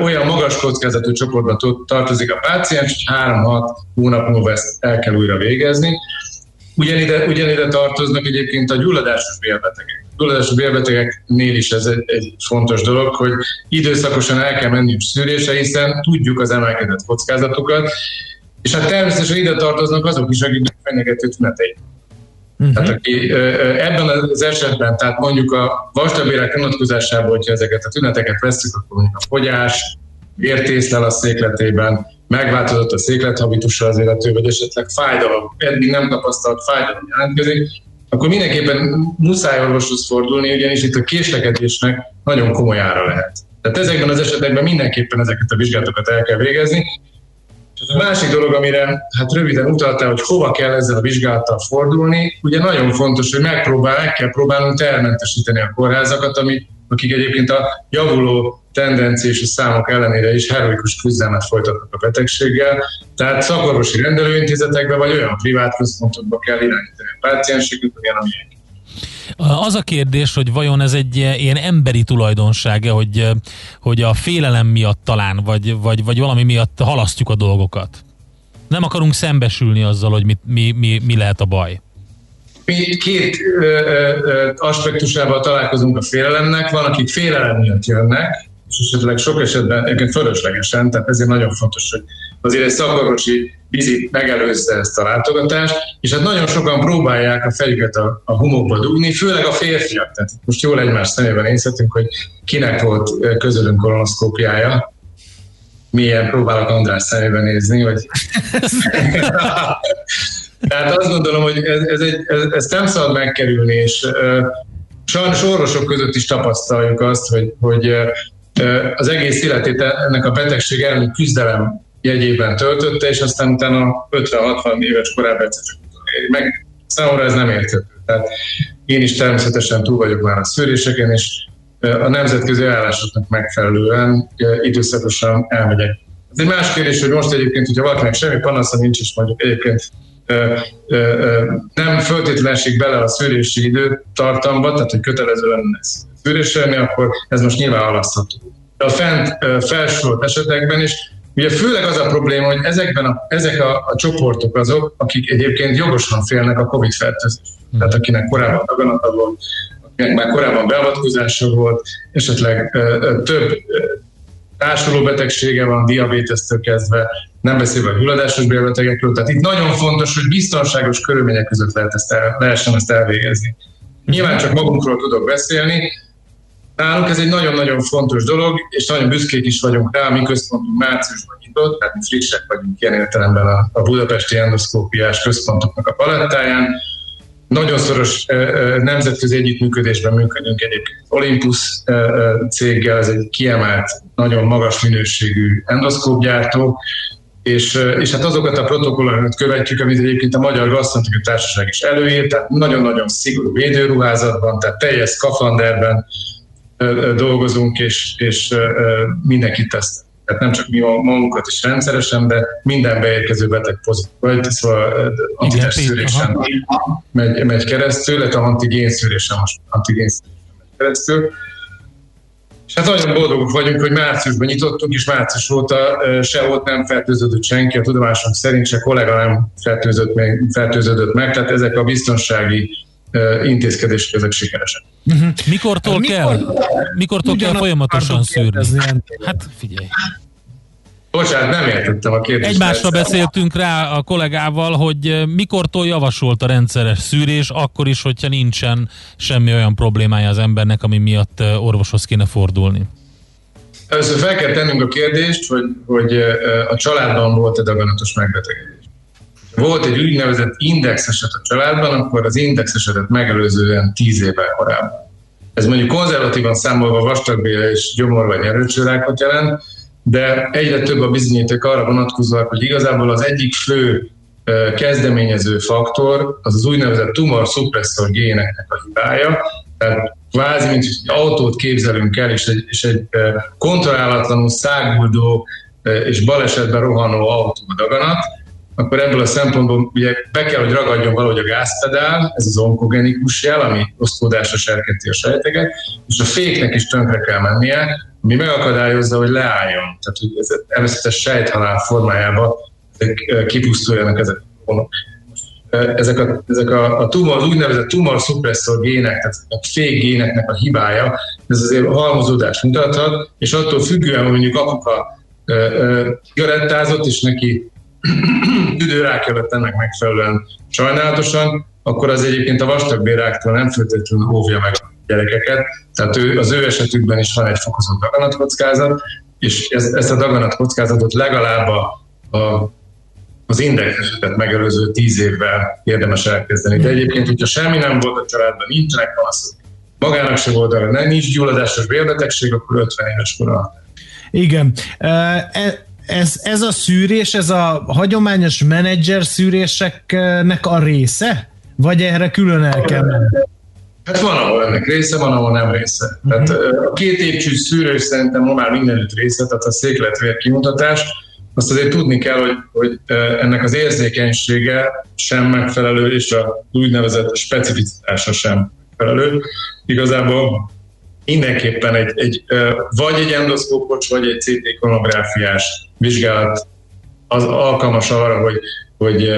olyan magas kockázatú csoportba tartozik a páciens, hogy 3-6 hónap múlva ezt el kell újra végezni. Ugyanide, ugyanide tartoznak egyébként a gyulladásos bélbetegek. Gyulladásos bélbetegeknél is ez egy, egy fontos dolog, hogy időszakosan el kell menniük szűrésre, hiszen tudjuk az emelkedett kockázatokat, és hát természetesen ide tartoznak azok is, akiknek fenyegető tünetei. Uh-huh. Tehát aki, ebben az esetben, tehát mondjuk a vastagbérek vonatkozásában, hogyha ezeket a tüneteket veszük, akkor mondjuk a fogyás, vértészlel a székletében, megváltozott a széklethabitusa az illető, vagy esetleg fájdalom, eddig nem tapasztalt fájdalom jelentkezik, akkor mindenképpen muszáj orvoshoz fordulni, ugyanis itt a késlekedésnek nagyon komoly ára lehet. Tehát ezekben az esetekben mindenképpen ezeket a vizsgálatokat el kell végezni, és a másik dolog, amire hát röviden utaltál, hogy hova kell ezzel a vizsgálattal fordulni, ugye nagyon fontos, hogy megpróbál, meg kell próbálnunk termentesíteni a kórházakat, amik, akik egyébként a javuló tendencia és a számok ellenére is heroikus küzdelmet folytatnak a betegséggel. Tehát szakorvosi rendelőintézetekbe vagy olyan privát központokba kell irányítani a pácienseket, olyan, amilyen Az a kérdés, hogy vajon ez egy ilyen emberi tulajdonsága, hogy, hogy a félelem miatt talán, vagy, vagy, vagy valami miatt halasztjuk a dolgokat. Nem akarunk szembesülni azzal, hogy mit, mi, mi, mi lehet a baj. Mi két ö, ö, aspektusával találkozunk a félelemnek. Van, akik félelem miatt jönnek, és esetleg sok esetben egyébként fölöslegesen, tehát ezért nagyon fontos, hogy azért egy szakorvosi vizit megelőzze ezt a látogatást, és hát nagyon sokan próbálják a fejüket a, a humokba dugni, főleg a férfiak. Tehát most jól egymás szemében nézhetünk, hogy kinek volt közülünk kolonoszkópiája, milyen próbálok András szemébe nézni, vagy... Tehát azt gondolom, hogy ez, ez egy, ez, ezt nem szabad megkerülni, és ö, sajnos orvosok között is tapasztaljuk azt, hogy, hogy ö, az egész életét ennek a betegség elleni küzdelem jegyében töltötte, és aztán utána 50-60 éves korában egyszer meg. Számomra ez nem érthető. Tehát én is természetesen túl vagyok már a szűréseken, és a nemzetközi állásoknak megfelelően időszakosan elmegyek. Ez egy más kérdés, hogy most egyébként, hogyha valakinek semmi panasza nincs, és mondjuk egyébként ö, ö, ö, nem föltétlenül esik bele a szűrési időtartamba, tehát hogy kötelező lenne ezt szűréselni, akkor ez most nyilván halasztható. De a fent felsorolt esetekben is, ugye főleg az a probléma, hogy ezekben a, ezek a, a csoportok azok, akik egyébként jogosan félnek a COVID fertőzést. Tehát akinek korábban daganata volt, akinek már korábban beavatkozása volt, esetleg ö, ö, több ö, társuló betegsége van, diabétesztől kezdve, nem beszélve a hulladásos bélbetegekről. Tehát itt nagyon fontos, hogy biztonságos körülmények között lehet ezt el, lehessen ezt elvégezni. Nyilván csak magunkról tudok beszélni. Nálunk ez egy nagyon-nagyon fontos dolog, és nagyon büszkék is vagyunk rá, mi központunk márciusban nyitott, tehát mi frissek vagyunk ilyen értelemben a, a budapesti endoszkópiás központoknak a palettáján. Nagyon szoros nemzetközi együttműködésben működünk egyébként Olympus céggel, ez egy kiemelt, nagyon magas minőségű endoszkópgyártó, és, és hát azokat a protokollokat követjük, amit egyébként a Magyar Gasztronómiai Társaság is előírt, tehát nagyon-nagyon szigorú védőruházatban, tehát teljes szkafanderben dolgozunk, és, és mindenkit teszt. Tehát nem csak mi magunkat is rendszeresen, de minden beérkező beteg pozitív, vagy szóval antitest szűrésen megy, megy keresztül, illetve antigén szűrésen most antigén szűrésen megy keresztül. És hát nagyon boldogok vagyunk, hogy márciusban nyitottunk, és március óta se ott nem fertőződött senki, a tudomásunk szerint se kollega nem fertőzött meg, fertőződött meg, tehát ezek a biztonsági intézkedések, ezek sikeresek. Uh-huh. Mikortól Mikor, kell? Mikortól kell Ugyanazt folyamatosan szűrni? Hát figyelj. Bocsánat, nem értettem a kérdést. Egymásra beszéltünk rá a kollégával, hogy mikortól javasolt a rendszeres szűrés, akkor is, hogyha nincsen semmi olyan problémája az embernek, ami miatt orvoshoz kéne fordulni. Először fel kell tennünk a kérdést, hogy, hogy a családban volt-e daganatos megbetegedés. Volt egy úgynevezett index eset a családban, akkor az index esetet megelőzően 10 évvel korábban. Ez mondjuk konzervatívan számolva vastagbél és gyomor vagy erőcsőrákot jelent, de egyre több a bizonyíték arra vonatkozóak, hogy igazából az egyik fő kezdeményező faktor az az úgynevezett tumor suppressor géneknek a hibája, tehát kvázi, mint egy autót képzelünk el, és egy, és egy kontrollálatlanul száguldó és balesetben rohanó autó daganat, akkor ebből a szempontból ugye be kell, hogy ragadjon valahogy a gázpedál, ez az onkogenikus jel, ami osztódásra serkenti a sejteket, és a féknek is tönkre kell mennie, ami megakadályozza, hogy leálljon. Tehát, hogy ez előzetes sejthalál ö, kipusztuljanak ezek a vonok. Ezek a, ezek a, a tumor, az úgynevezett tumor suppressor gének, tehát a fék géneknek a hibája, ez azért halmozódást mutathat, és attól függően, hogy mondjuk apuka cigarettázott, és neki tüdőrák jött ennek megfelelően sajnálatosan, akkor az egyébként a vastagbéráktól nem feltétlenül óvja meg a gyerekeket. Tehát ő, az ő esetükben is van egy fokozott daganatkockázat, és ez, ezt a daganatkockázatot legalább a, a, az index esetet megelőző tíz évvel érdemes elkezdeni. De egyébként, hogyha semmi nem volt a családban, nincsenek panaszok, magának se volt arra, nem nincs gyulladásos bélbetegség, akkor 50 éves kor alatt. Igen. E- Ez, ez a szűrés, ez a hagyományos menedzser szűréseknek a része? Vagy erre külön el kell menni? Hát van, ahol ennek része, van, ahol nem része. Mhm. Tehát ö, a két évcsű szűrős szerintem ma már mindenütt része, tehát a székletvér kimutatás. Azt azért tudni kell, hogy, hogy ennek az érzékenysége sem megfelelő, és a úgynevezett specificitása sem megfelelő. Igazából mindenképpen egy, egy vagy egy endoszkópos, vagy egy CT konográfiás vizsgálat az alkalmas arra, hogy, hogy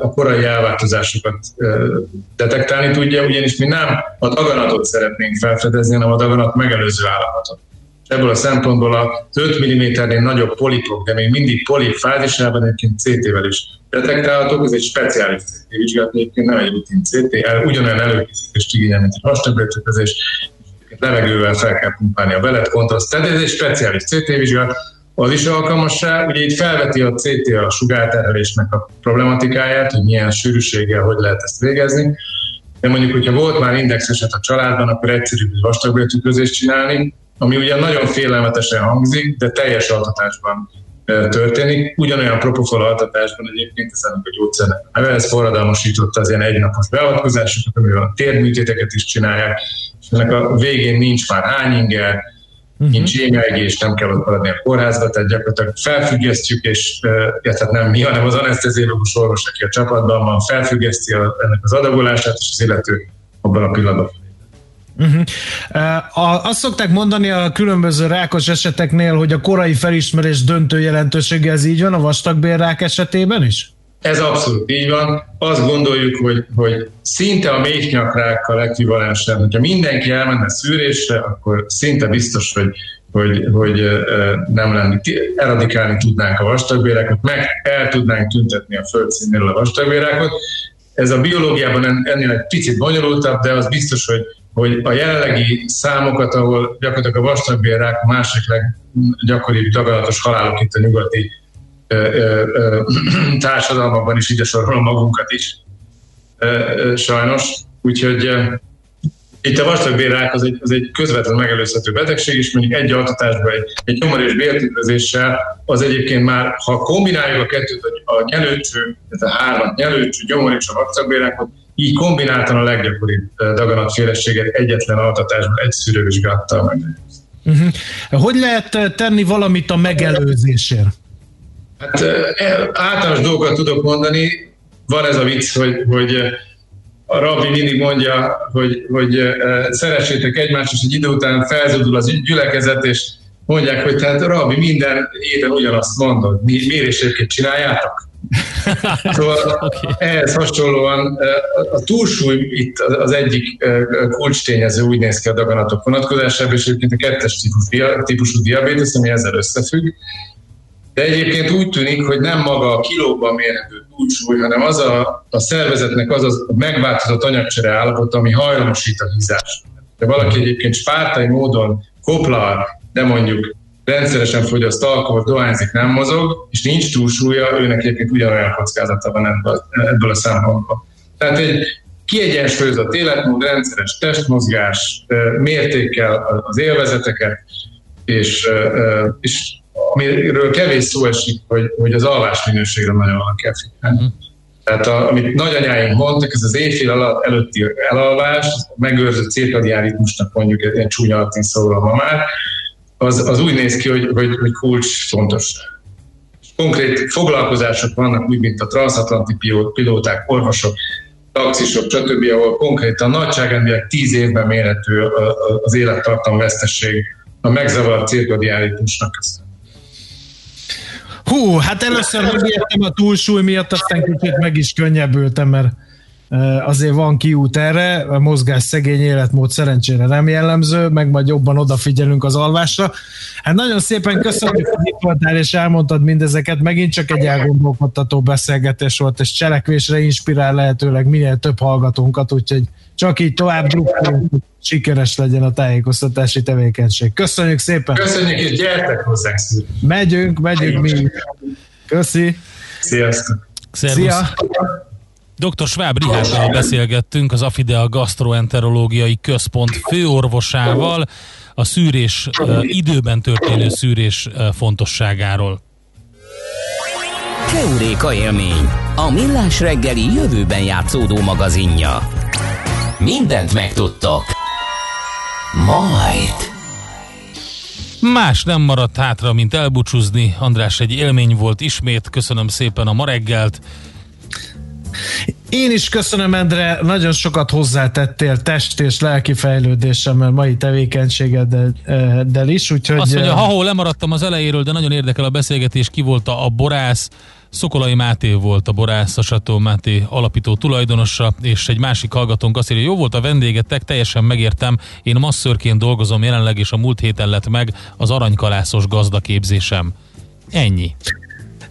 a korai elváltozásokat detektálni tudja, ugyanis mi nem a daganatot szeretnénk felfedezni, hanem a daganat megelőző állapotot. Ebből a szempontból az 5 mm-nél nagyobb polipok, de még mindig polip fázisában egyébként CT-vel is detektálhatók, ez egy speciális CT vizsgálat, egyébként nem egy rutin CT, ugyanolyan előkészítést igényel, mint egy vastagbéltükrözés, levegővel fel kell pumpálni a belet kontraszt, tehát ez egy speciális CT vizsgálat, az is alkalmassá, ugye itt felveti a CT a sugárterhelésnek a problematikáját, hogy milyen sűrűséggel hogy lehet ezt végezni, de mondjuk, hogyha volt már index eset a családban, akkor egyszerűbb egy csinálni, ami ugye nagyon félelmetesen hangzik, de teljes altatásban történik. Ugyanolyan propofol altatásban egyébként ez ennek a gyógyszernek. a neve, Ez forradalmasította az ilyen egynapos beavatkozásokat, amivel a térműtéteket is csinálják, és ennek a végén nincs már hányinger, uh-huh. nincs émeigés, nem kell ott maradni a kórházba, tehát gyakorlatilag felfüggesztjük, és ja, tehát nem mi, hanem az anesteziológus orvos, aki a csapatban van, felfüggeszti a, ennek az adagolását, és az illető abban a pillanatban Uh-huh. Uh, azt szokták mondani a különböző rákos eseteknél, hogy a korai felismerés döntő jelentősége, ez így van a vastagbélrák esetében is? Ez abszolút így van. Azt gondoljuk, hogy, hogy szinte a méhnyakrákkal ekvivalensen, hogyha mindenki elmenne szűrésre, akkor szinte biztos, hogy, hogy, hogy nem lenni, eradikálni tudnánk a vastagbérákat, meg el tudnánk tüntetni a földszínéről a vastagbérákat. Ez a biológiában ennél egy picit bonyolultabb, de az biztos, hogy hogy a jelenlegi számokat, ahol gyakorlatilag a vastagbélrák a másik leggyakoribb daganatos halálok itt a nyugati ö, ö, ö, társadalmakban is, ide sorolom magunkat is, sajnos. Úgyhogy itt a vastagbélrák az egy, az egy közvetlenül megelőzhető betegség, és mondjuk egy altatásban egy, egy nyomor és béltükrözéssel az egyébként már, ha kombináljuk a kettőt, a nyelőcső, tehát a hármat, nyelőcső, nyomor és a vastagbérákot, így kombináltan a leggyakoribb daganatféleséget egyetlen altatásban, egy szűrővizsgálattal meg. Uh-huh. Hogy lehet tenni valamit a megelőzésért? Hát általános dolgokat tudok mondani. Van ez a vicc, hogy, hogy a rabbi mindig mondja, hogy, hogy szeressétek egymást, és egy idő után felzódul az gyülekezet, és mondják, hogy tehát rabbi minden éven ugyanazt mondod, méréseket csináljátok? Szóval okay. ehhez hasonlóan a túlsúly itt az egyik kulcstényező úgy néz ki a daganatok vonatkozásában, és egyébként a kettes típusú, típusú diabétesz, ami ezzel összefügg. De egyébként úgy tűnik, hogy nem maga a kilóban mérhető túlsúly, hanem az a, a szervezetnek az a megváltozott anyagcsere állapot, ami hajlamosít a hízásra. De valaki egyébként spártai módon koplar, de mondjuk rendszeresen fogyaszt alkohol, dohányzik, nem mozog, és nincs túlsúlya, őnek egyébként ugyanolyan kockázata van ebből, ebből a szempontból. Tehát egy kiegyensúlyozott életmód, rendszeres testmozgás, mértékkel az élvezeteket, és, és amiről kevés szó esik, hogy, hogy az alvásminőségre nagyon van kell figyelni. Uh-huh. Tehát a, amit nagyanyáink mondtak, ez az éjfél alatt előtti elalvás, megőrzött cirkadián ritmusnak mondjuk, ilyen csúnya latin szóval ma már, az, az úgy néz ki, hogy, hogy, hogy kulcs fontos. Konkrét foglalkozások vannak, úgy, mint a transatlanti pilóták, orvosok, taxisok, stb., ahol konkrétan nagyságrendileg tíz évben mérhető az élettartam vesztesség a megzavart cirkadiánitmusnak köszönhető. Hú, hát először megijedtem a túlsúly miatt, aztán kicsit meg is könnyebbültem, mert azért van kiút erre, a mozgás szegény életmód szerencsére nem jellemző, meg majd jobban odafigyelünk az alvásra. Hát nagyon szépen köszönjük, hogy itt voltál és elmondtad mindezeket, megint csak egy elgondolkodtató beszélgetés volt, és cselekvésre inspirál lehetőleg minél több hallgatónkat, úgyhogy csak így tovább drukkolunk, sikeres legyen a tájékoztatási tevékenység. Köszönjük szépen! Köszönjük, és gyertek hozzánk! Megyünk, megyünk mi. Köszi! Sziasztok! Szervusz. Szia! Dr. Schwab Rihárdal beszélgettünk az Afidea Gastroenterológiai Központ főorvosával a szűrés, időben történő szűrés fontosságáról. Keuréka élmény, a millás reggeli jövőben játszódó magazinja. Mindent megtudtok. Majd. Más nem maradt hátra, mint elbúcsúzni. András, egy élmény volt ismét. Köszönöm szépen a ma reggelt. Én is köszönöm, Endre, nagyon sokat hozzátettél test és lelki fejlődésemmel mai tevékenységeddel is, úgyhogy... Azt mondja, ha lemaradtam az elejéről, de nagyon érdekel a beszélgetés, ki volt a, a borász, Szokolai Máté volt a borász, a Sató Máté alapító tulajdonosa, és egy másik hallgatónk azt írja, jó volt a vendégetek, teljesen megértem, én masszörként dolgozom jelenleg, és a múlt héten lett meg az aranykalászos gazdaképzésem. Ennyi.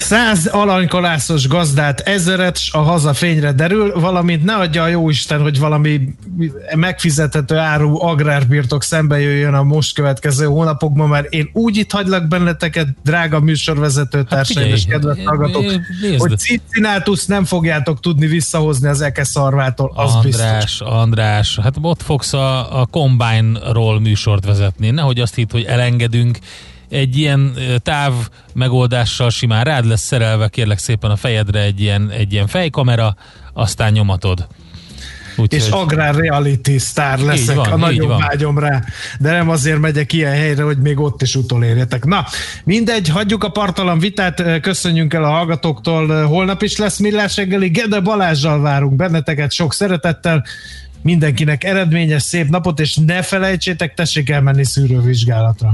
Száz alanykalászos gazdát, ezeret, s a haza fényre derül, valamint ne adja a jóisten, hogy valami megfizethető áru agrárbirtok szembe jöjjön a most következő hónapokban, mert én úgy itt hagylak benneteket, drága műsorvezető társaim figyelj, és kedves hallgatók, nézd. hogy Cincinnatusz nem fogjátok tudni visszahozni az eke szarvától, az András, biztos. András, hát ott fogsz a, a Combine-ról műsort vezetni. Nehogy azt hitt, hogy elengedünk egy ilyen táv megoldással simán rád lesz szerelve, kérlek szépen a fejedre egy ilyen, egy ilyen fejkamera, aztán nyomatod. és agrár reality sztár leszek, van, a nagyobb vágyom rá, de nem azért megyek ilyen helyre, hogy még ott is utolérjetek. Na, mindegy, hagyjuk a partalan vitát, köszönjünk el a hallgatóktól, holnap is lesz millás reggeli, Gede Balázsjal várunk benneteket sok szeretettel, mindenkinek eredményes, szép napot, és ne felejtsétek, tessék elmenni szűrővizsgálatra.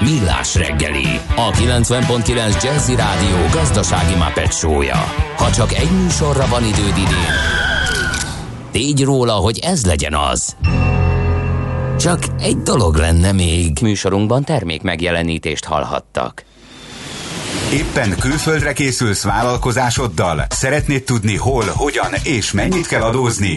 Millás reggeli, a 90.9 Jazzy Rádió gazdasági Muppet show-ja. Ha csak egy műsorra van időd idén, tégy róla, hogy ez legyen az. Csak egy dolog lenne még. Műsorunkban termék megjelenítést hallhattak. Éppen külföldre készülsz vállalkozásoddal? Szeretnéd tudni hol, hogyan és mennyit kell adózni?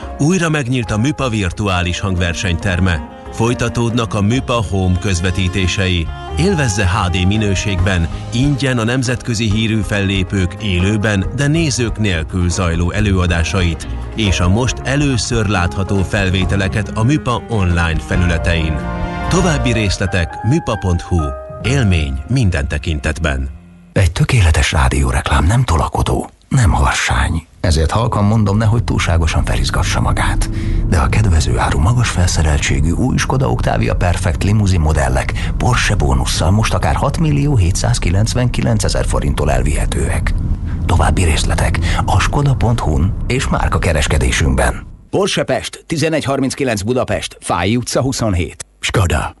Újra megnyílt a Műpa virtuális hangversenyterme. Folytatódnak a Műpa Home közvetítései. Élvezze HD minőségben, ingyen a nemzetközi hírű fellépők élőben, de nézők nélkül zajló előadásait, és a most először látható felvételeket a Műpa online felületein. További részletek műpa.hu. Élmény minden tekintetben. Egy tökéletes rádióreklám nem tolakodó, nem harsány. Ezért halkan mondom, nehogy túlságosan felizgassa magát. De a kedvező áru magas felszereltségű új Skoda Octavia Perfect limuzin modellek Porsche bónusszal most akár 6 millió 799 ezer forinttól elvihetőek. További részletek a skoda.hu-n és márka kereskedésünkben. Porsche Pest, 1139 Budapest, Fáj utca 27. Skoda.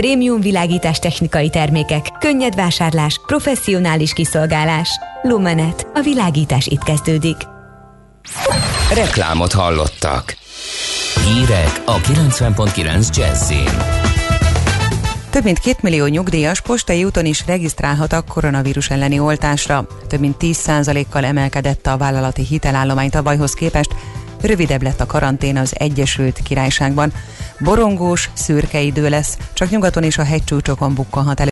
Prémium világítás technikai termékek, könnyed vásárlás, professzionális kiszolgálás. Lumenet. A világítás itt kezdődik. Reklámot hallottak. Hírek a 90.9 Jazzin. Több mint két millió nyugdíjas postai úton is regisztrálhat a koronavírus elleni oltásra. Több mint 10%-kal emelkedett a vállalati hitelállomány tavalyhoz képest, rövidebb lett a karantén az Egyesült Királyságban. Borongós, szürke idő lesz, csak nyugaton és a hegycsúcsokon bukkanhat elő